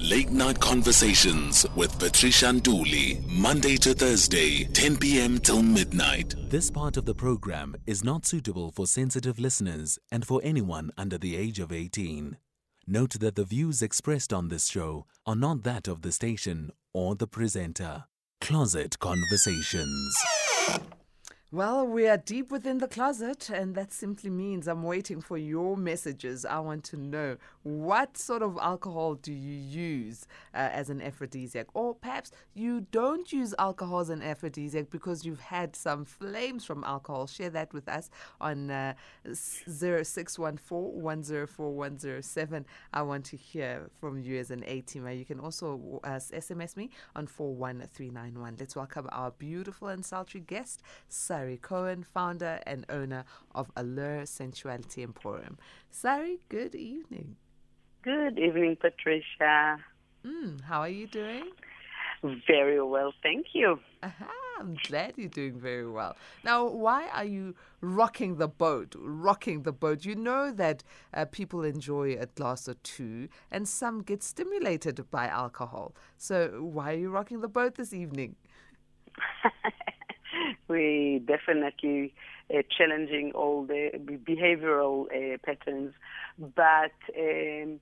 Late Night Conversations with Patricia Nduli, Monday to Thursday, 10 p.m. till midnight. This part of the program is not suitable for sensitive listeners and for anyone under the age of 18. Note that the views expressed on this show are not that of the station or the presenter. Closet Conversations. Well, we are deep within the closet, and that simply means I'm waiting for your messages. I want to know what sort of alcohol do you use uh, as an aphrodisiac, or perhaps you don't use alcohol as an aphrodisiac because you've had some flames from alcohol. Share that with us on uh, 0614 I want to hear from you as an A teamer. You can also uh, SMS me on 41391. Let's welcome our beautiful and sultry guest. Sari Cohen, founder and owner of Allure Sensuality Emporium. Sari, good evening. Good evening, Patricia. Mm, how are you doing? Very well, thank you. Aha, I'm glad you're doing very well. Now, why are you rocking the boat? Rocking the boat. You know that uh, people enjoy a glass or two, and some get stimulated by alcohol. So, why are you rocking the boat this evening? we definitely uh, challenging all the behavioral uh, patterns, but um,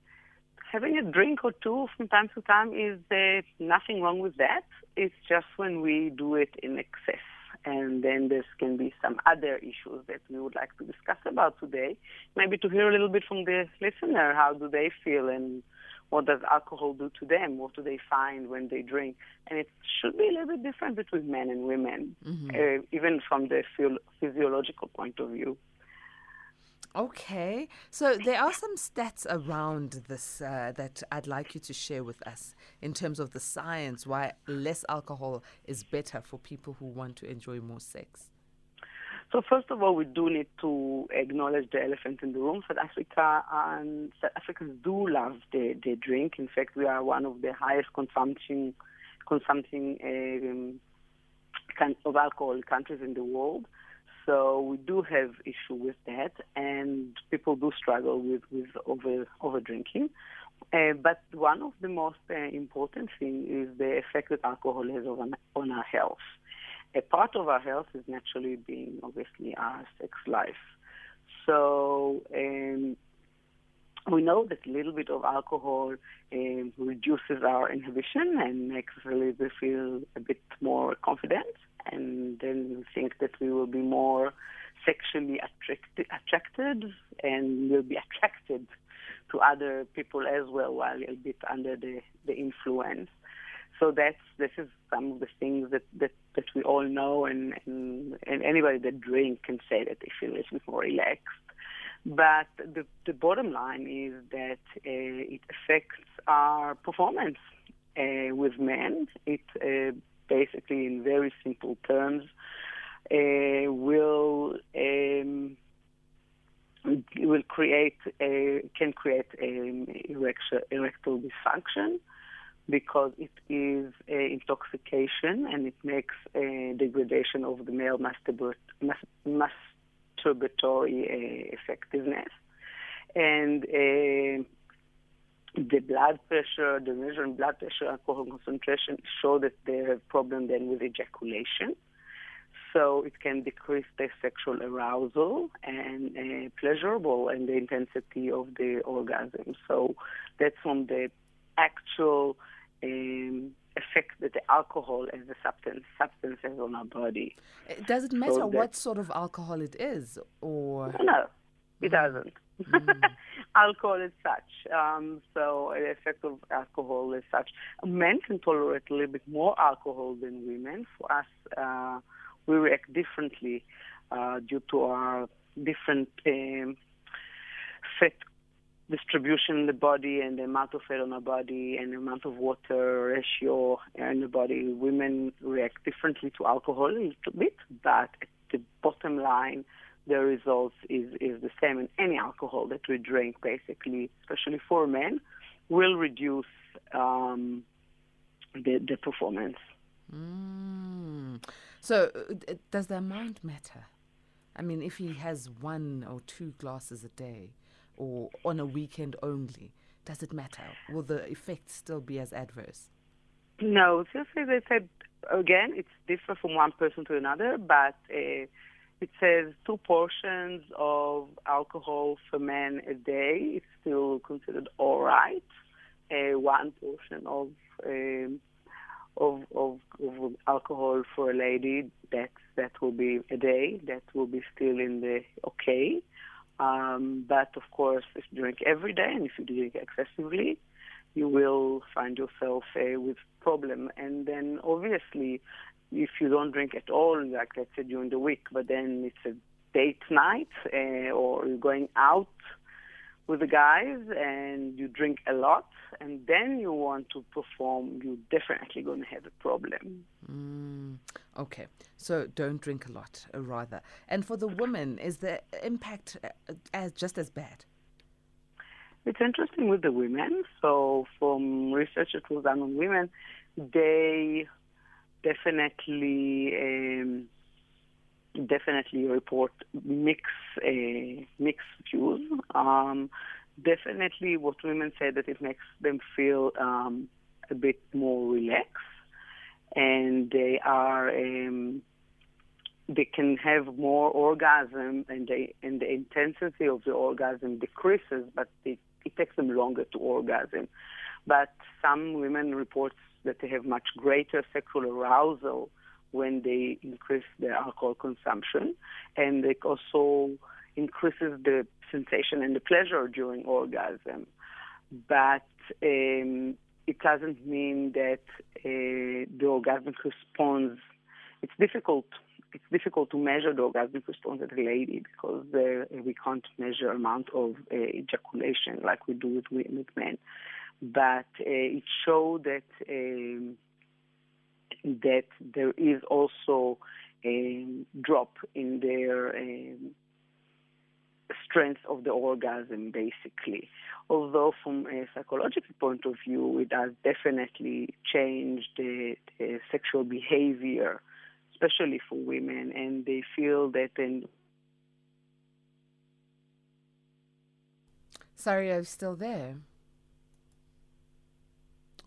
having a drink or two from time to time is uh, nothing wrong with that. It's just when we do it in excess. And then there can be some other issues that we would like to discuss about today. Maybe to hear a little bit from the listener, how do they feel and what does alcohol do to them? What do they find when they drink? And it should be a little bit different between men and women, mm-hmm. uh, even from the physiological point of view. Okay, so there are some stats around this uh, that I'd like you to share with us in terms of the science why less alcohol is better for people who want to enjoy more sex. So first of all, we do need to acknowledge the elephant in the room. South Africa and South Africans do love their, the drink. In fact, we are one of the highest consumption consumpting um, of alcohol countries in the world. So we do have issue with that, and people do struggle with with over over drinking. Uh, but one of the most uh, important things is the effect that alcohol has on, on our health a part of our health is naturally being obviously our sex life. So um, we know that a little bit of alcohol um, reduces our inhibition and makes really feel a bit more confident, and then we think that we will be more sexually attracted, attracted and will be attracted to other people as well while a bit under the, the influence. So that's this is some of the things that, that, that we all know, and, and, and anybody that drink can say that they feel a little bit more relaxed. But the, the bottom line is that uh, it affects our performance uh, with men. It uh, basically, in very simple terms, uh, will um, will create a, can create um, erectile dysfunction because it is a intoxication and it makes a degradation of the male masturbatory uh, effectiveness. And uh, the blood pressure, the measuring blood pressure, alcohol concentration show that they have problem then with ejaculation. So it can decrease the sexual arousal and uh, pleasurable and the intensity of the orgasm. So that's from the actual the alcohol as a substance substance has on our body. Does it matter so what sort of alcohol it is, or no, it doesn't. Mm. alcohol is such. Um, so the effect of alcohol is such. Men can tolerate a little bit more alcohol than women. For us, uh, we react differently uh, due to our different um, fat distribution in the body and the amount of fat on the body and the amount of water ratio in the body. Women react differently to alcohol a little bit, but at the bottom line, the results is, is the same. And any alcohol that we drink, basically, especially for men, will reduce um, the, the performance. Mm. So, does the amount matter? I mean, if he has one or two glasses a day, or on a weekend only? does it matter? Will the effect still be as adverse? No, just as I said, again, it's different from one person to another, but uh, it says two portions of alcohol for men a day. It's still considered all right. Uh, one portion of, um, of, of of alcohol for a lady that that will be a day. That will be still in the okay. Um, but of course, if you drink every day and if you drink excessively, you will find yourself uh, with problem. And then obviously, if you don't drink at all, like let's say during the week, but then it's a date night uh, or you're going out with the guys and you drink a lot and then you want to perform, you're definitely going to have a problem. Mm, okay, so don't drink a lot, uh, rather. And for the women, is the impact uh, as just as bad? It's interesting with the women. So, from research that was done on women, they definitely um, definitely report mixed uh, mixed views. Um, definitely, what women say that it makes them feel um, a bit more relaxed, and they are um, they can have more orgasm, and they and the intensity of the orgasm decreases, but they it takes them longer to orgasm. But some women report that they have much greater sexual arousal when they increase their alcohol consumption, and it also increases the sensation and the pleasure during orgasm. But um, it doesn't mean that uh, the orgasmic response. It's difficult it's difficult to measure the orgasmic response a lady because uh, we can't measure amount of uh, ejaculation like we do with, with men. But uh, it showed that um, that there is also a drop in their um, strength of the orgasm, basically. Although, from a psychological point of view, it has definitely changed the, the sexual behavior especially for women, and they feel that. And Sorry, I'm still there.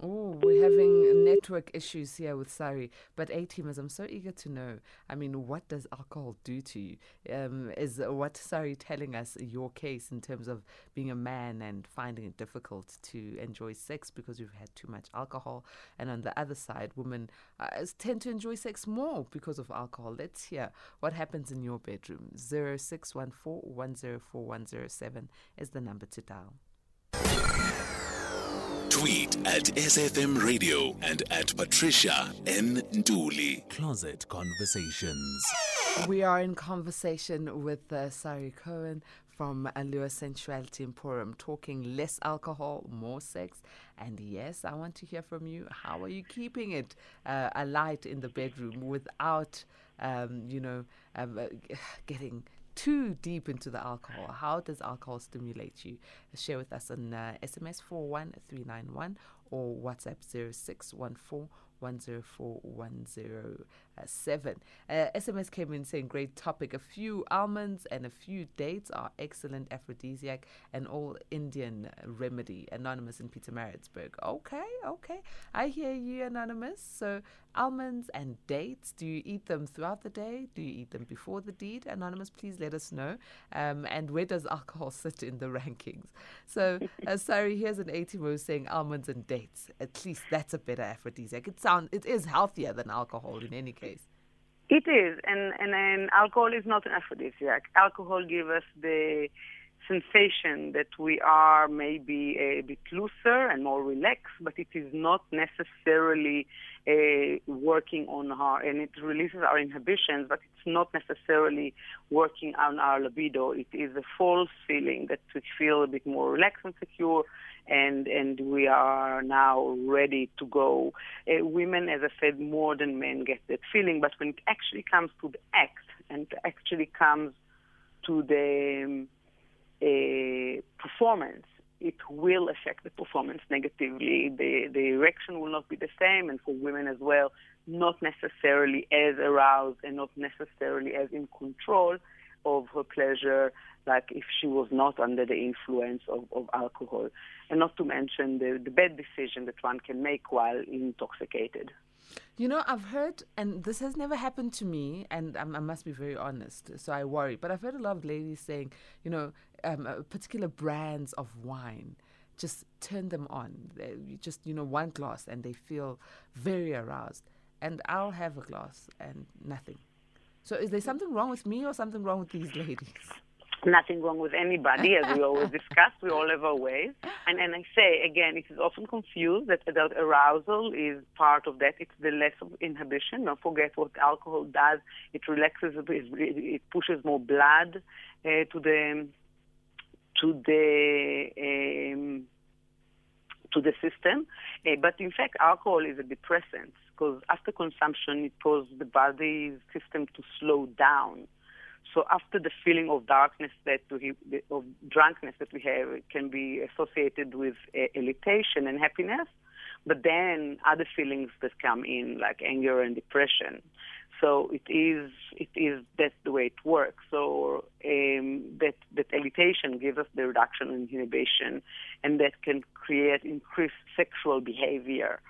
Oh, we're having network issues here with Sari. But A teamers, I'm so eager to know. I mean, what does alcohol do to you? Um, is what Sari telling us your case in terms of being a man and finding it difficult to enjoy sex because you've had too much alcohol? And on the other side, women uh, tend to enjoy sex more because of alcohol. Let's hear what happens in your bedroom. 0614 104107 is the number to dial. Tweet at SFM Radio and at Patricia N. Dooley. Closet Conversations. We are in conversation with uh, Sari Cohen from Allure Sensuality Emporium, talking less alcohol, more sex. And yes, I want to hear from you. How are you keeping it uh, alight in the bedroom without, um, you know, um, uh, getting too deep into the alcohol. How does alcohol stimulate you? Share with us on uh, SMS 41391 or WhatsApp 0614 104107. Uh, SMS came in saying, Great topic. A few almonds and a few dates are excellent aphrodisiac and all Indian remedy. Anonymous in Pietermaritzburg. Okay, okay. I hear you, Anonymous. So, almonds and dates, do you eat them throughout the day? Do you eat them before the deed? Anonymous, please let us know. Um, and where does alcohol sit in the rankings? So, uh, Sari, here's an 80 saying almonds and dates. At least that's a better aphrodisiac. It sounds, it is healthier than alcohol in any case. It is, and, and, and alcohol is not an aphrodisiac. Alcohol gives us the sensation that we are maybe a bit looser and more relaxed, but it is not necessarily uh, working on our, and it releases our inhibitions, but it's not necessarily working on our libido. It is a false feeling that we feel a bit more relaxed and secure, and and we are now ready to go. Uh, women, as I said, more than men get that feeling, but when it actually comes to the act, and actually comes to the um, uh, performance, it will affect the performance negatively. The, the erection will not be the same, and for women as well, not necessarily as aroused and not necessarily as in control of her pleasure like if she was not under the influence of, of alcohol. And not to mention the, the bad decision that one can make while intoxicated. You know, I've heard, and this has never happened to me, and I must be very honest, so I worry. But I've heard a lot of ladies saying, you know, um, uh, particular brands of wine just turn them on. They, just, you know, one glass and they feel very aroused. And I'll have a glass and nothing. So is there something wrong with me or something wrong with these ladies? Nothing wrong with anybody, as we always discuss. We all have our ways. And, and I say, again, it is often confused that adult arousal is part of that. It's the less of inhibition. Don't forget what alcohol does. It relaxes, it pushes more blood uh, to the to the um, to the system. Uh, but in fact, alcohol is a depressant because after consumption, it causes the body system to slow down. So after the feeling of darkness that we, of drunkenness that we have, can be associated with uh, elation and happiness, but then other feelings that come in like anger and depression. So it is it is that's the way it works. So um, that that elation gives us the reduction in inhibition, and that can create increased sexual behavior.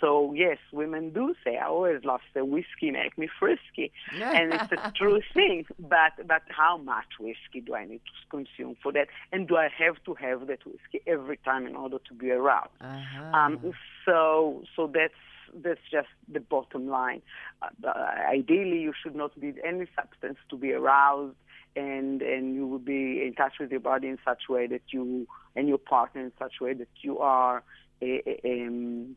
So yes, women do say, "I always love the whiskey make me frisky," and it's a true thing. But but how much whiskey do I need to consume for that? And do I have to have that whiskey every time in order to be aroused? Uh-huh. Um, so so that's that's just the bottom line. Uh, ideally, you should not need any substance to be aroused, and and you will be in touch with your body in such a way that you and your partner in such a way that you are. A, um,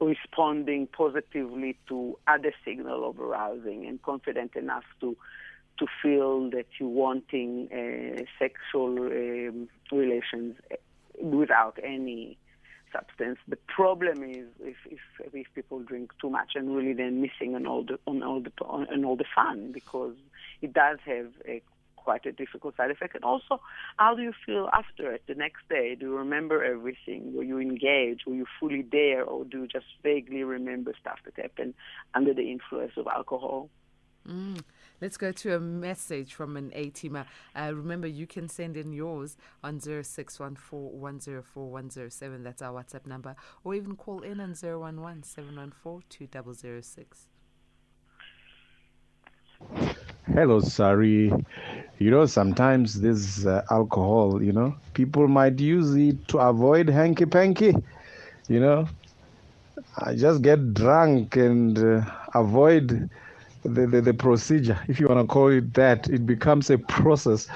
responding positively to other signal of arousing and confident enough to to feel that you're wanting uh, sexual um, relations without any substance. The problem is if, if, if people drink too much and really then missing on all the on all the on all the fun because it does have a quite a difficult side effect. And also, how do you feel after it the next day? Do you remember everything? Were you engaged? Were you fully there? Or do you just vaguely remember stuff that happened under the influence of alcohol? Mm. Let's go to a message from an A teamer. Uh, remember, you can send in yours on 0614 That's our WhatsApp number. Or even call in on 011 714 2006. Hello, Sari. You know, sometimes this uh, alcohol, you know, people might use it to avoid hanky panky. You know, I just get drunk and uh, avoid the, the, the procedure, if you want to call it that. It becomes a process.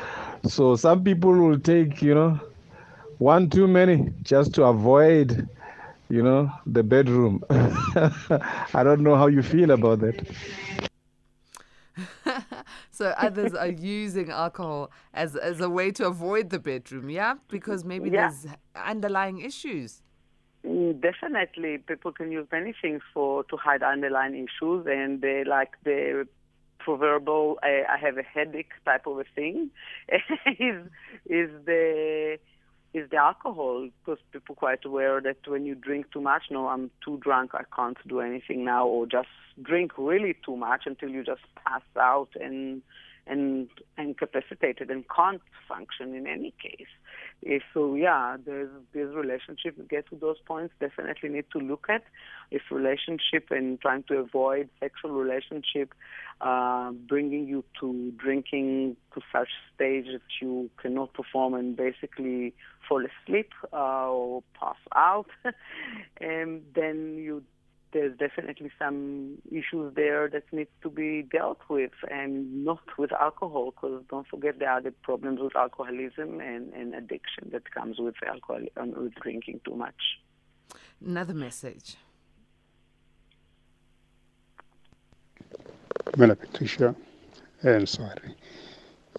So some people will take, you know, one too many just to avoid, you know, the bedroom. I don't know how you feel about that. So others are using alcohol as as a way to avoid the bedroom, yeah, because maybe yeah. there's underlying issues. Mm, definitely, people can use many things for to hide underlying issues, and they like the proverbial I, I have a headache type of a thing is is the is the alcohol because people quite aware that when you drink too much, no, I'm too drunk, I can't do anything now, or just drink really too much until you just pass out and and incapacitated and can't function in any case. So, yeah, there's this relationship. Get to those points. Definitely need to look at if relationship and trying to avoid sexual relationship, uh, bringing you to drinking to such stage that you cannot perform and basically fall asleep uh, or pass out, and then you there's definitely some issues there that needs to be dealt with and not with alcohol because don't forget there are the problems with alcoholism and, and addiction that comes with alcohol and with drinking too much. Another message. Well, Patricia, and Sari.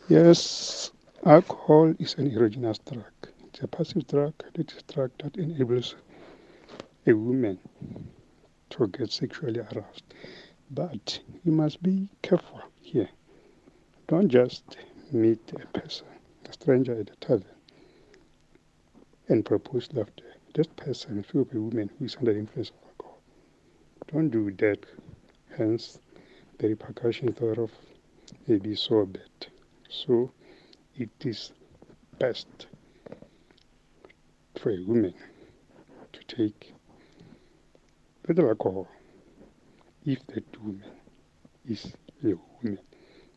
Yes, alcohol is an erogenous drug. It's a passive drug. It is a drug that enables a woman to get sexually aroused. But you must be careful here. Don't just meet a person, a stranger at a tavern, and propose love to this person, if you're a woman who is under the influence of alcohol. Don't do that. Hence, the repercussions thereof may be so bad. So it is best for a woman to take little alcohol if that woman is a woman,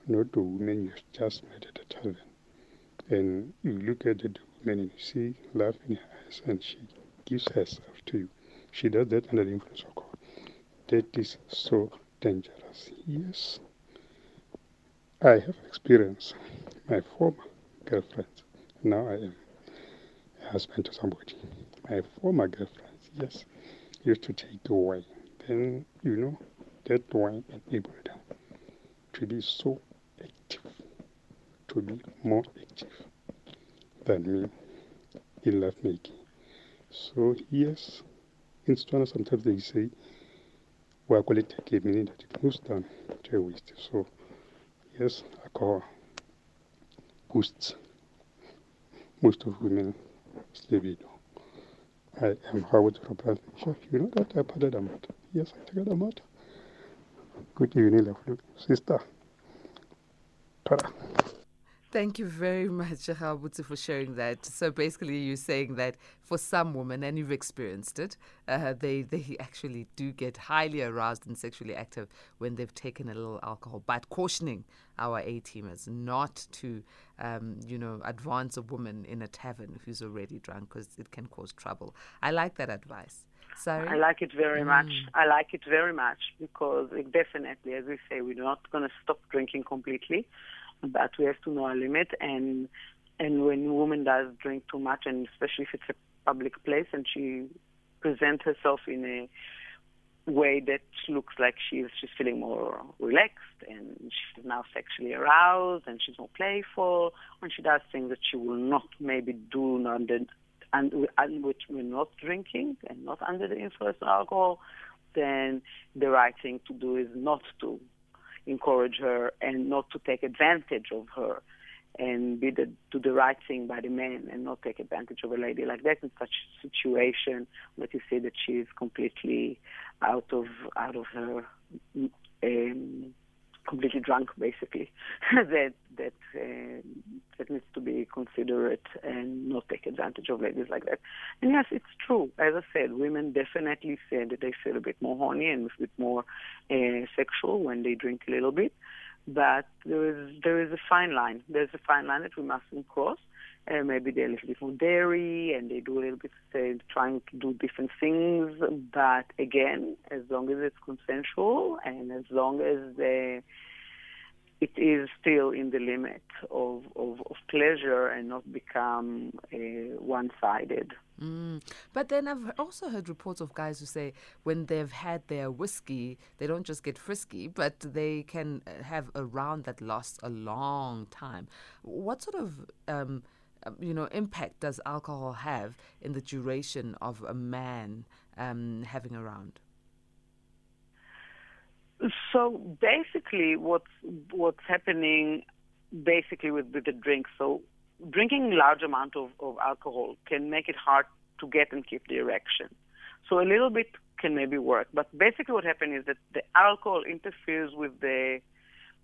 not a woman you just met at a tavern. And you look at the woman and you see love in her eyes and she gives herself to you. She does that under the influence of God. That is so dangerous. Yes. I have experienced my former girlfriend. Now I am a husband to somebody. My former girlfriend, yes, used to take wine. Then, you know, that wine enabled them to be so active, to be more active than me in love making. So, yes, in Setswana sometimes they say, wa take meaning that it moves down to a waist. So, yes, alcohol boosts most of women's libido. I am Howard from You know that I parted a matter. Yes, I took a matter. Good evening, lovely sister. Ta-da. Thank you very much, Habutsu, for sharing that. So basically, you're saying that for some women, and you've experienced it, uh, they they actually do get highly aroused and sexually active when they've taken a little alcohol. But cautioning our A teamers not to, um, you know, advance a woman in a tavern who's already drunk because it can cause trouble. I like that advice. Sari? I like it very mm. much. I like it very much because it definitely, as we say, we're not going to stop drinking completely but we have to know our limit. And and when a woman does drink too much, and especially if it's a public place, and she presents herself in a way that looks like she's she's feeling more relaxed and she's now sexually aroused and she's more playful when she does things that she will not maybe do under and, and which we're not drinking and not under the influence of alcohol, then the right thing to do is not to encourage her and not to take advantage of her and be the, do the right thing by the man and not take advantage of a lady like that in such a situation that you say that she is completely out of out of her um, completely drunk, basically. that that uh, that needs to be considerate and not take advantage of ladies like that. And yes, it's true. As I said, women definitely say that they feel a bit more horny and a bit more uh, sexual when they drink a little bit. But there is there is a fine line. There's a fine line that we mustn't cross. And maybe they're a little bit more dairy and they do a little bit uh, trying to do different things. But again as long as it's consensual and as long as they, it is still in the limit of, of, of pleasure and not become uh, one-sided Mm. But then I've also heard reports of guys who say when they've had their whiskey, they don't just get frisky, but they can uh, have a round that lasts a long time. What sort of um, um, you know, impact does alcohol have in the duration of a man um, having around? So basically, what's what's happening basically with, with the drink. So drinking large amount of, of alcohol can make it hard to get and keep the erection. So a little bit can maybe work, but basically what happens is that the alcohol interferes with the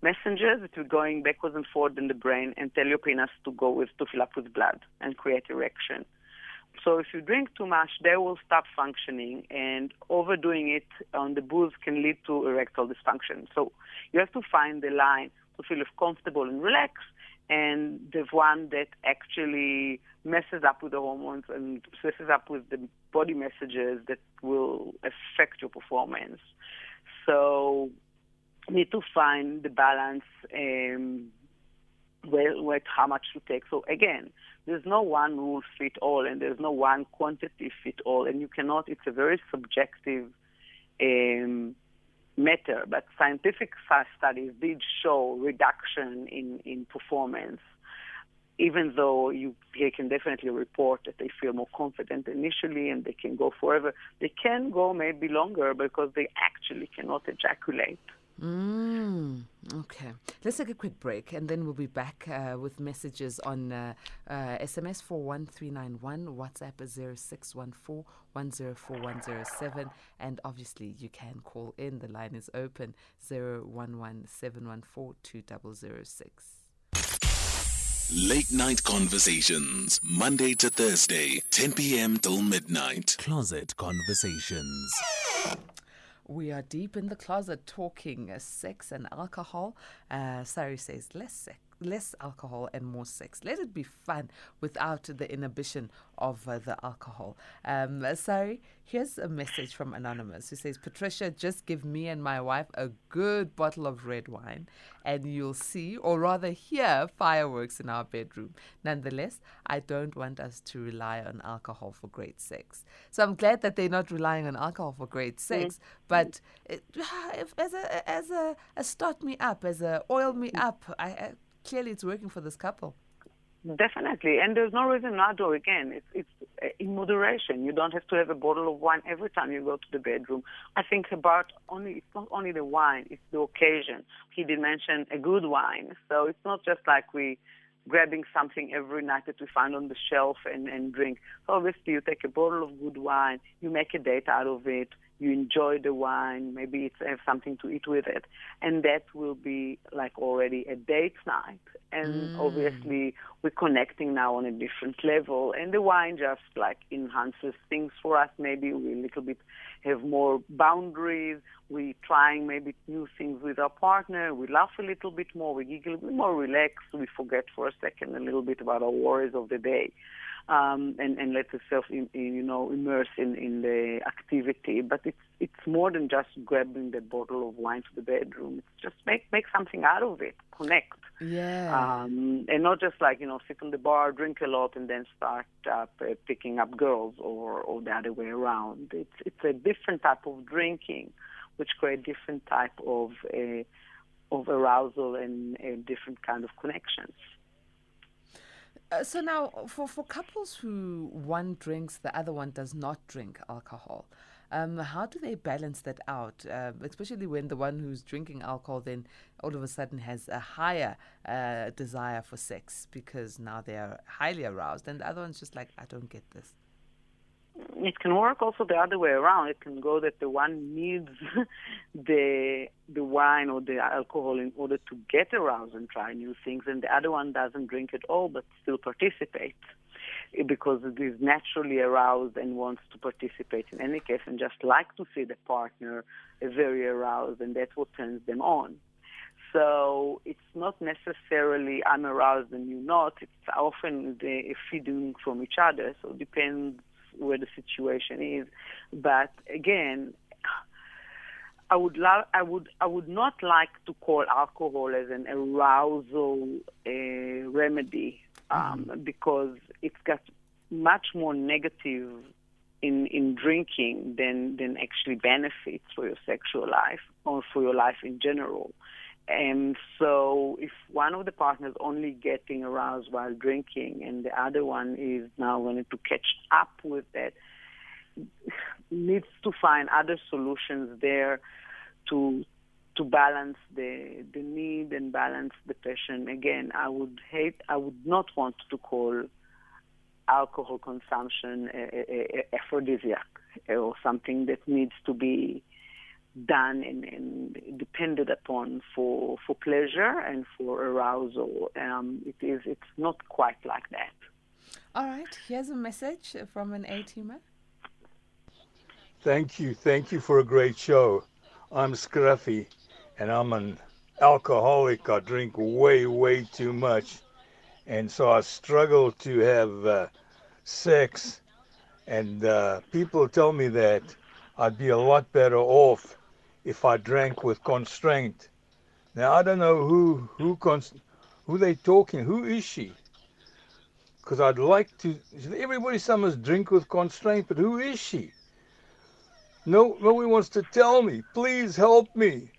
messengers that are going backwards and forward in the brain and tell your penis to go with to fill up with blood and create erection. So if you drink too much, they will stop functioning, and overdoing it on the booze can lead to erectile dysfunction. So you have to find the line to feel comfortable and relaxed, and the one that actually messes up with the hormones and messes up with the body messages that will affect your performance. So need to find the balance um, with how much to take. So again, there's no one rule fit all, and there's no one quantity fit all, and you cannot. It's a very subjective um, matter. But scientific studies did show reduction in in performance. Even though you, they can definitely report that they feel more confident initially and they can go forever, they can go maybe longer because they actually cannot ejaculate Mm, okay. Let's take a quick break and then we'll be back uh, with messages on uh, uh, SMS 41391, WhatsApp is 0614 104107, and obviously you can call in. The line is open 011 Late Night Conversations, Monday to Thursday, 10 p.m. till midnight. Closet Conversations. We are deep in the closet talking uh, sex and alcohol. Uh, Sari says less sex less alcohol and more sex. Let it be fun without the inhibition of uh, the alcohol. Um, Sari, here's a message from Anonymous who says, Patricia, just give me and my wife a good bottle of red wine and you'll see, or rather hear, fireworks in our bedroom. Nonetheless, I don't want us to rely on alcohol for great sex. So I'm glad that they're not relying on alcohol for great sex, mm-hmm. but it, if, as a as a, a start me up, as a oil me up, I, I clearly it's working for this couple. Definitely, and there's no reason not to. Again, it's it's uh, in moderation. You don't have to have a bottle of wine every time you go to the bedroom. I think about only it's not only the wine; it's the occasion. He did mention a good wine, so it's not just like we grabbing something every night that we find on the shelf and and drink. Obviously, you take a bottle of good wine, you make a date out of it you enjoy the wine, maybe it's have something to eat with it, and that will be like already a date night. And mm. obviously, we're connecting now on a different level, and the wine just like enhances things for us. Maybe we a little bit have more boundaries. We're trying maybe new things with our partner. We laugh a little bit more. We giggle, we're more relaxed. We forget for a second a little bit about our worries of the day um, and, and let yourself, in, in, you know, immerse in, in the activity. But it's it's more than just grabbing the bottle of wine to the bedroom. It's just make make something out of it, connect. Yeah. Um, and not just like you know sit on the bar, drink a lot, and then start uh, picking up girls, or or the other way around. It's it's a different type of drinking, which create different type of uh, of arousal and a different kind of connections. Uh, so now, for, for couples who one drinks, the other one does not drink alcohol, um, how do they balance that out? Uh, especially when the one who's drinking alcohol then all of a sudden has a higher uh, desire for sex because now they are highly aroused, and the other one's just like, I don't get this it can work also the other way around. It can go that the one needs the the wine or the alcohol in order to get aroused and try new things, and the other one doesn't drink at all but still participates eh, because it is naturally aroused and wants to participate in any case and just like to see the partner very aroused, and that's what turns them on. So it's not necessarily I'm aroused and you not. It's often the feeding from each other. So it depends where the situation is. But again, I would love, I would, I would not like to call alcohol as an arousal uh, remedy um, mm-hmm. because it's got much more negative in in drinking than than actually benefits for your sexual life or for your life in general. And so, if one of the partners only getting aroused while drinking, and the other one is now wanting to catch up with that, needs to find other solutions there to to balance the the need and balance the passion. Again, I would hate, I would not want to call alcohol consumption aphrodisiac or something that needs to be done and, and, depended upon for for pleasure and for arousal. Um, it is it's not quite like that. All right, here's a message from an A-teamer. Thank you, thank you for a great show. I'm Scruffy, and I'm an alcoholic. I drink way, way too much, and so I struggle to have uh, sex. And uh, people tell me that I'd be a lot better off if I drank with constraint. Now I don't know who who cons- who they talking. Who is she? Because I'd like to. Everybody summers drink with constraint, but who is she? No, nobody wants to tell me. Please help me.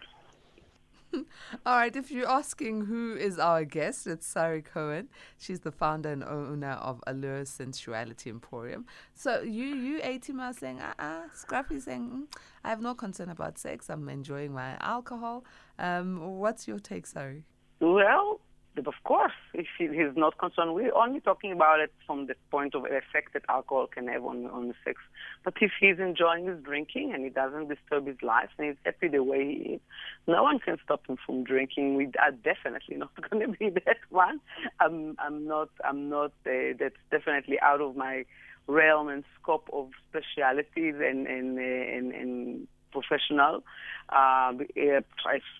All right, if you're asking who is our guest, it's Sari Cohen. She's the founder and owner of Allure Sensuality Emporium. So you, you, Atima, saying, ah, uh-uh. Scruffy saying, mm, I have no concern about sex. I'm enjoying my alcohol. Um, what's your take, Sari? Well, of course, if he is not concerned, we're only talking about it from the point of effect that alcohol can have on, on the sex. But if he's enjoying his drinking and it doesn't disturb his life and he's happy the way he is, no one can stop him from drinking. We are definitely not going to be that one. I'm, I'm not, I'm not, uh, that's definitely out of my realm and scope of specialities and, and, uh, and, and professional. Uh, it,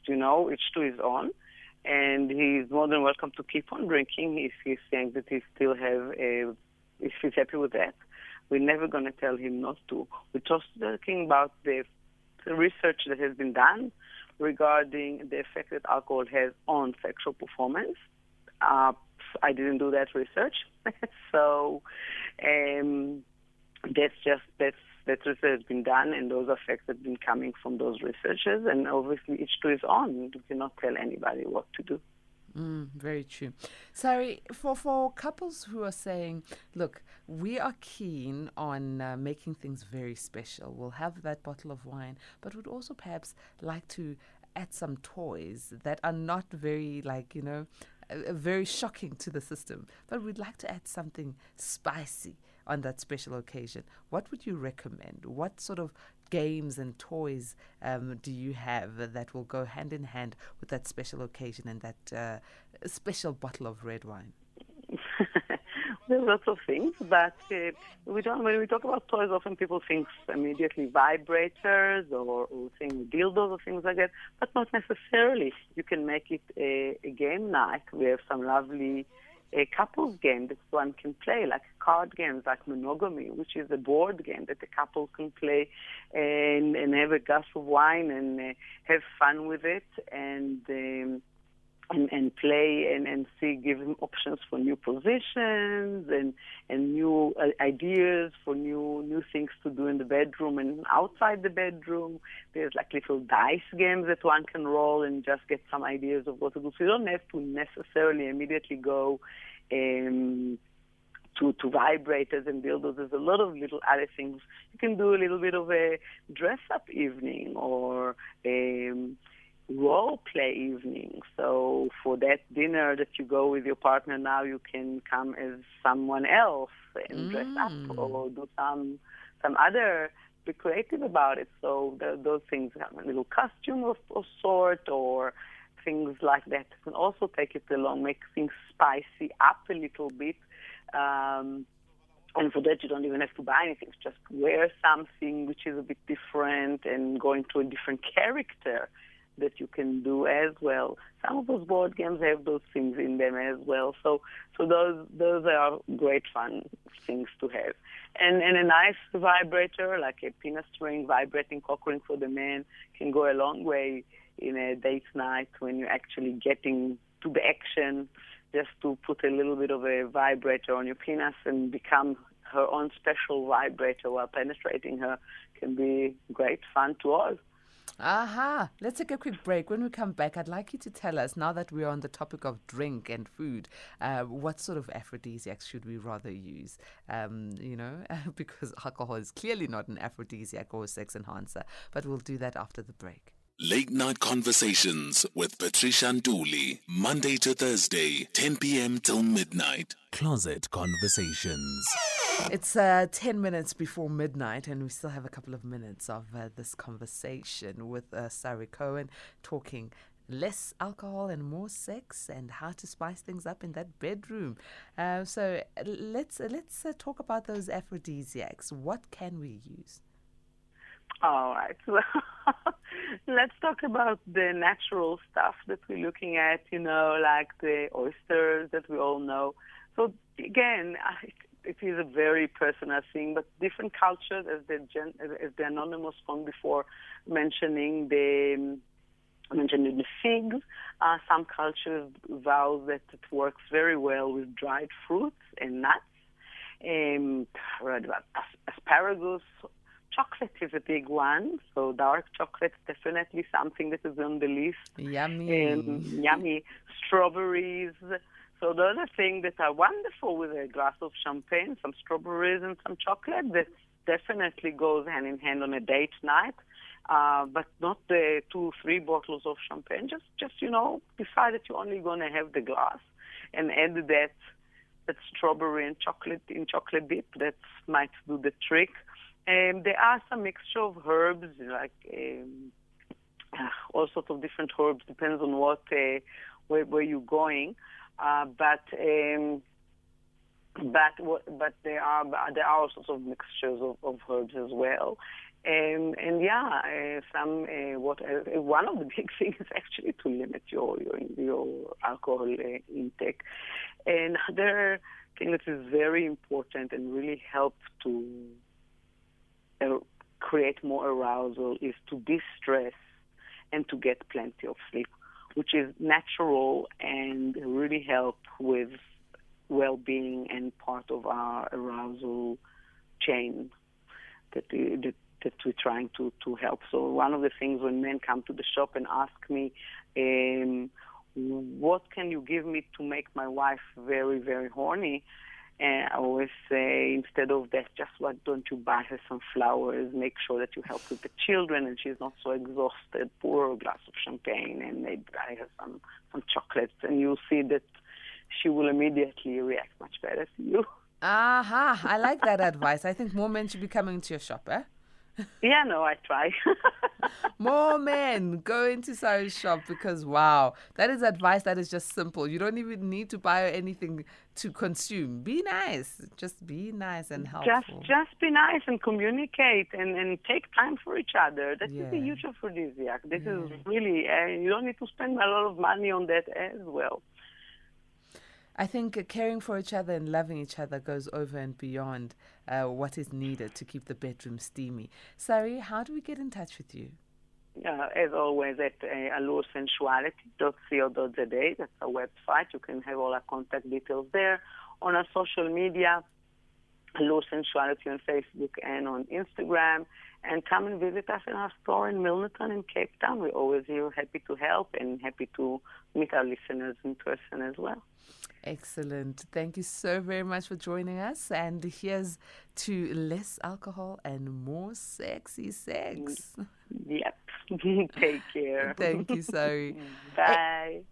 you know, each to his own and he's more than welcome to keep on drinking if he's saying that he still have a, if he's happy with that. We're never going to tell him not to. We're just talking about the, the research that has been done regarding the effect that alcohol has on sexual performance. Uh, I didn't do that research, so um, that's just that's that research has been done, and those effects have been coming from those researchers. And obviously, each to his own. You cannot tell anybody what to do. Mm, very true. Sari, for, for couples who are saying, look, we are keen on uh, making things very special, we'll have that bottle of wine, but would also perhaps like to add some toys that are not very, like, you know, uh, very shocking to the system, but we'd like to add something spicy on that special occasion. What would you recommend? What sort of games and toys um, do you have that will go hand in hand with that special occasion and that uh, special bottle of red wine? There's lots of things, but uh, we don't. When we talk about toys, often people think immediately vibrators or, or think dildos or things like that, but not necessarily. You can make it a, a game night. We have some lovely a couples game that one can play, like card games like Monogamy, which is a board game that the couple can play and, and have a glass of wine and uh, have fun with it. And um, and, and play and, and see, give him options for new positions and and new uh, ideas for new new things to do in the bedroom and outside the bedroom. There's like little dice games that one can roll and just get some ideas of what to do. So you don't have to necessarily immediately go um, to, to vibrators and dildos. There's a lot of little other things. You can do a little bit of a dress up evening or um, role play evening. So for that dinner that you go with your partner now, you can come as someone else and mm. dress up mm. or do some some other. Be creative about it. So the, those things have a little costume of, of sort or things like that. You can also take it along, make things spicy up a little bit. Um, and for that, you don't even have to buy anything. Just wear something which is a bit different and go into a different character that you can do as well. Some of those board games have those things in them as well. So so those those are great fun things to have. And and a nice vibrator like a penis ring, vibrating cock ring for the man can go a long way in a date night when you're actually getting to the action. Just to put a little bit of a vibrator on your penis and become her own special vibrator while penetrating her can be great fun to all. Aha. Let's take a quick break. When we come back, I'd like you to tell us, now that we're on the topic of drink and food, uh, what sort of aphrodisiacs should we rather use? Um, you know, because alcohol is clearly not an aphrodisiac or a sex enhancer. But we'll do that after the break. Late Night Conversations with Patricia Nduli, Monday to Thursday, 10 p.m. till midnight. Closet Conversations. It's uh, 10 minutes before midnight, and we still have a couple of minutes of uh, this conversation with uh, Sari Cohen talking less alcohol and more sex and how to spice things up in that bedroom. Uh, so let's let's uh, talk about those aphrodisiacs. What can we use? All right. Well, let's talk about the natural stuff that we're looking at, you know, like the oysters that we all know. So, again, it is a very personal thing, but different cultures, as the, as the anonymous one before mentioning the mentioning the figs, uh, some cultures vow that it works very well with dried fruits and nuts. Um, asparagus, chocolate is a big one. So dark chocolate is definitely something that is on the list. Yummy. Um, yummy. Strawberries. So those are things that are wonderful with a glass of champagne, some strawberries and some chocolate. That definitely goes hand in hand on a date night. Uh, but not the two, three bottles of champagne. Just, just you know, decide that you're only going to have the glass and add that that strawberry and chocolate in chocolate dip. That might do the trick. Um, there are some mixture of herbs, like um, uh, all sorts of different herbs, depends on what uh, where, where you're going. Uh, but um, but but there are there are all sorts of mixtures of, of herbs as well. Um, and yeah, uh, some uh, what uh, one of the big things is actually to limit your your, your alcohol uh, intake. Another thing that is very important and really help to create more arousal is to de-stress and to get plenty of sleep, which is natural and really help with well-being and part of our arousal chain that, that that we're trying to, to help. So one of the things when men come to the shop and ask me, um, what can you give me to make my wife very, very horny? And I always say, instead of that, just why don't you buy her some flowers? Make sure that you help with the children, and she's not so exhausted. Pour a glass of champagne, and maybe buy her some some chocolates, and you'll see that she will immediately react much better to you. Aha! I like that advice. I think more men should be coming to your shop, eh? Yeah, no, I try. More men go into Sari's shop because wow, that is advice that is just simple. You don't even need to buy anything to consume. Be nice. Just be nice and helpful. Just just be nice and communicate and, and take time for each other. That yeah. is a huge aphrodisiac. This yeah. is really uh, you don't need to spend a lot of money on that as well. I think caring for each other and loving each other goes over and beyond uh, what is needed to keep the bedroom steamy. Sari, how do we get in touch with you? Uh, as always, at uh, alluresensuality.co.za. That's our website. You can have all our contact details there. On our social media, Allure Sensuality on Facebook and on Instagram. And come and visit us in our store in Milnerton in Cape Town. We're always here, happy to help and happy to meet our listeners in person as well. Excellent. Thank you so very much for joining us. And here's to less alcohol and more sexy sex. Yep. Take care. Thank you, Sari. Bye.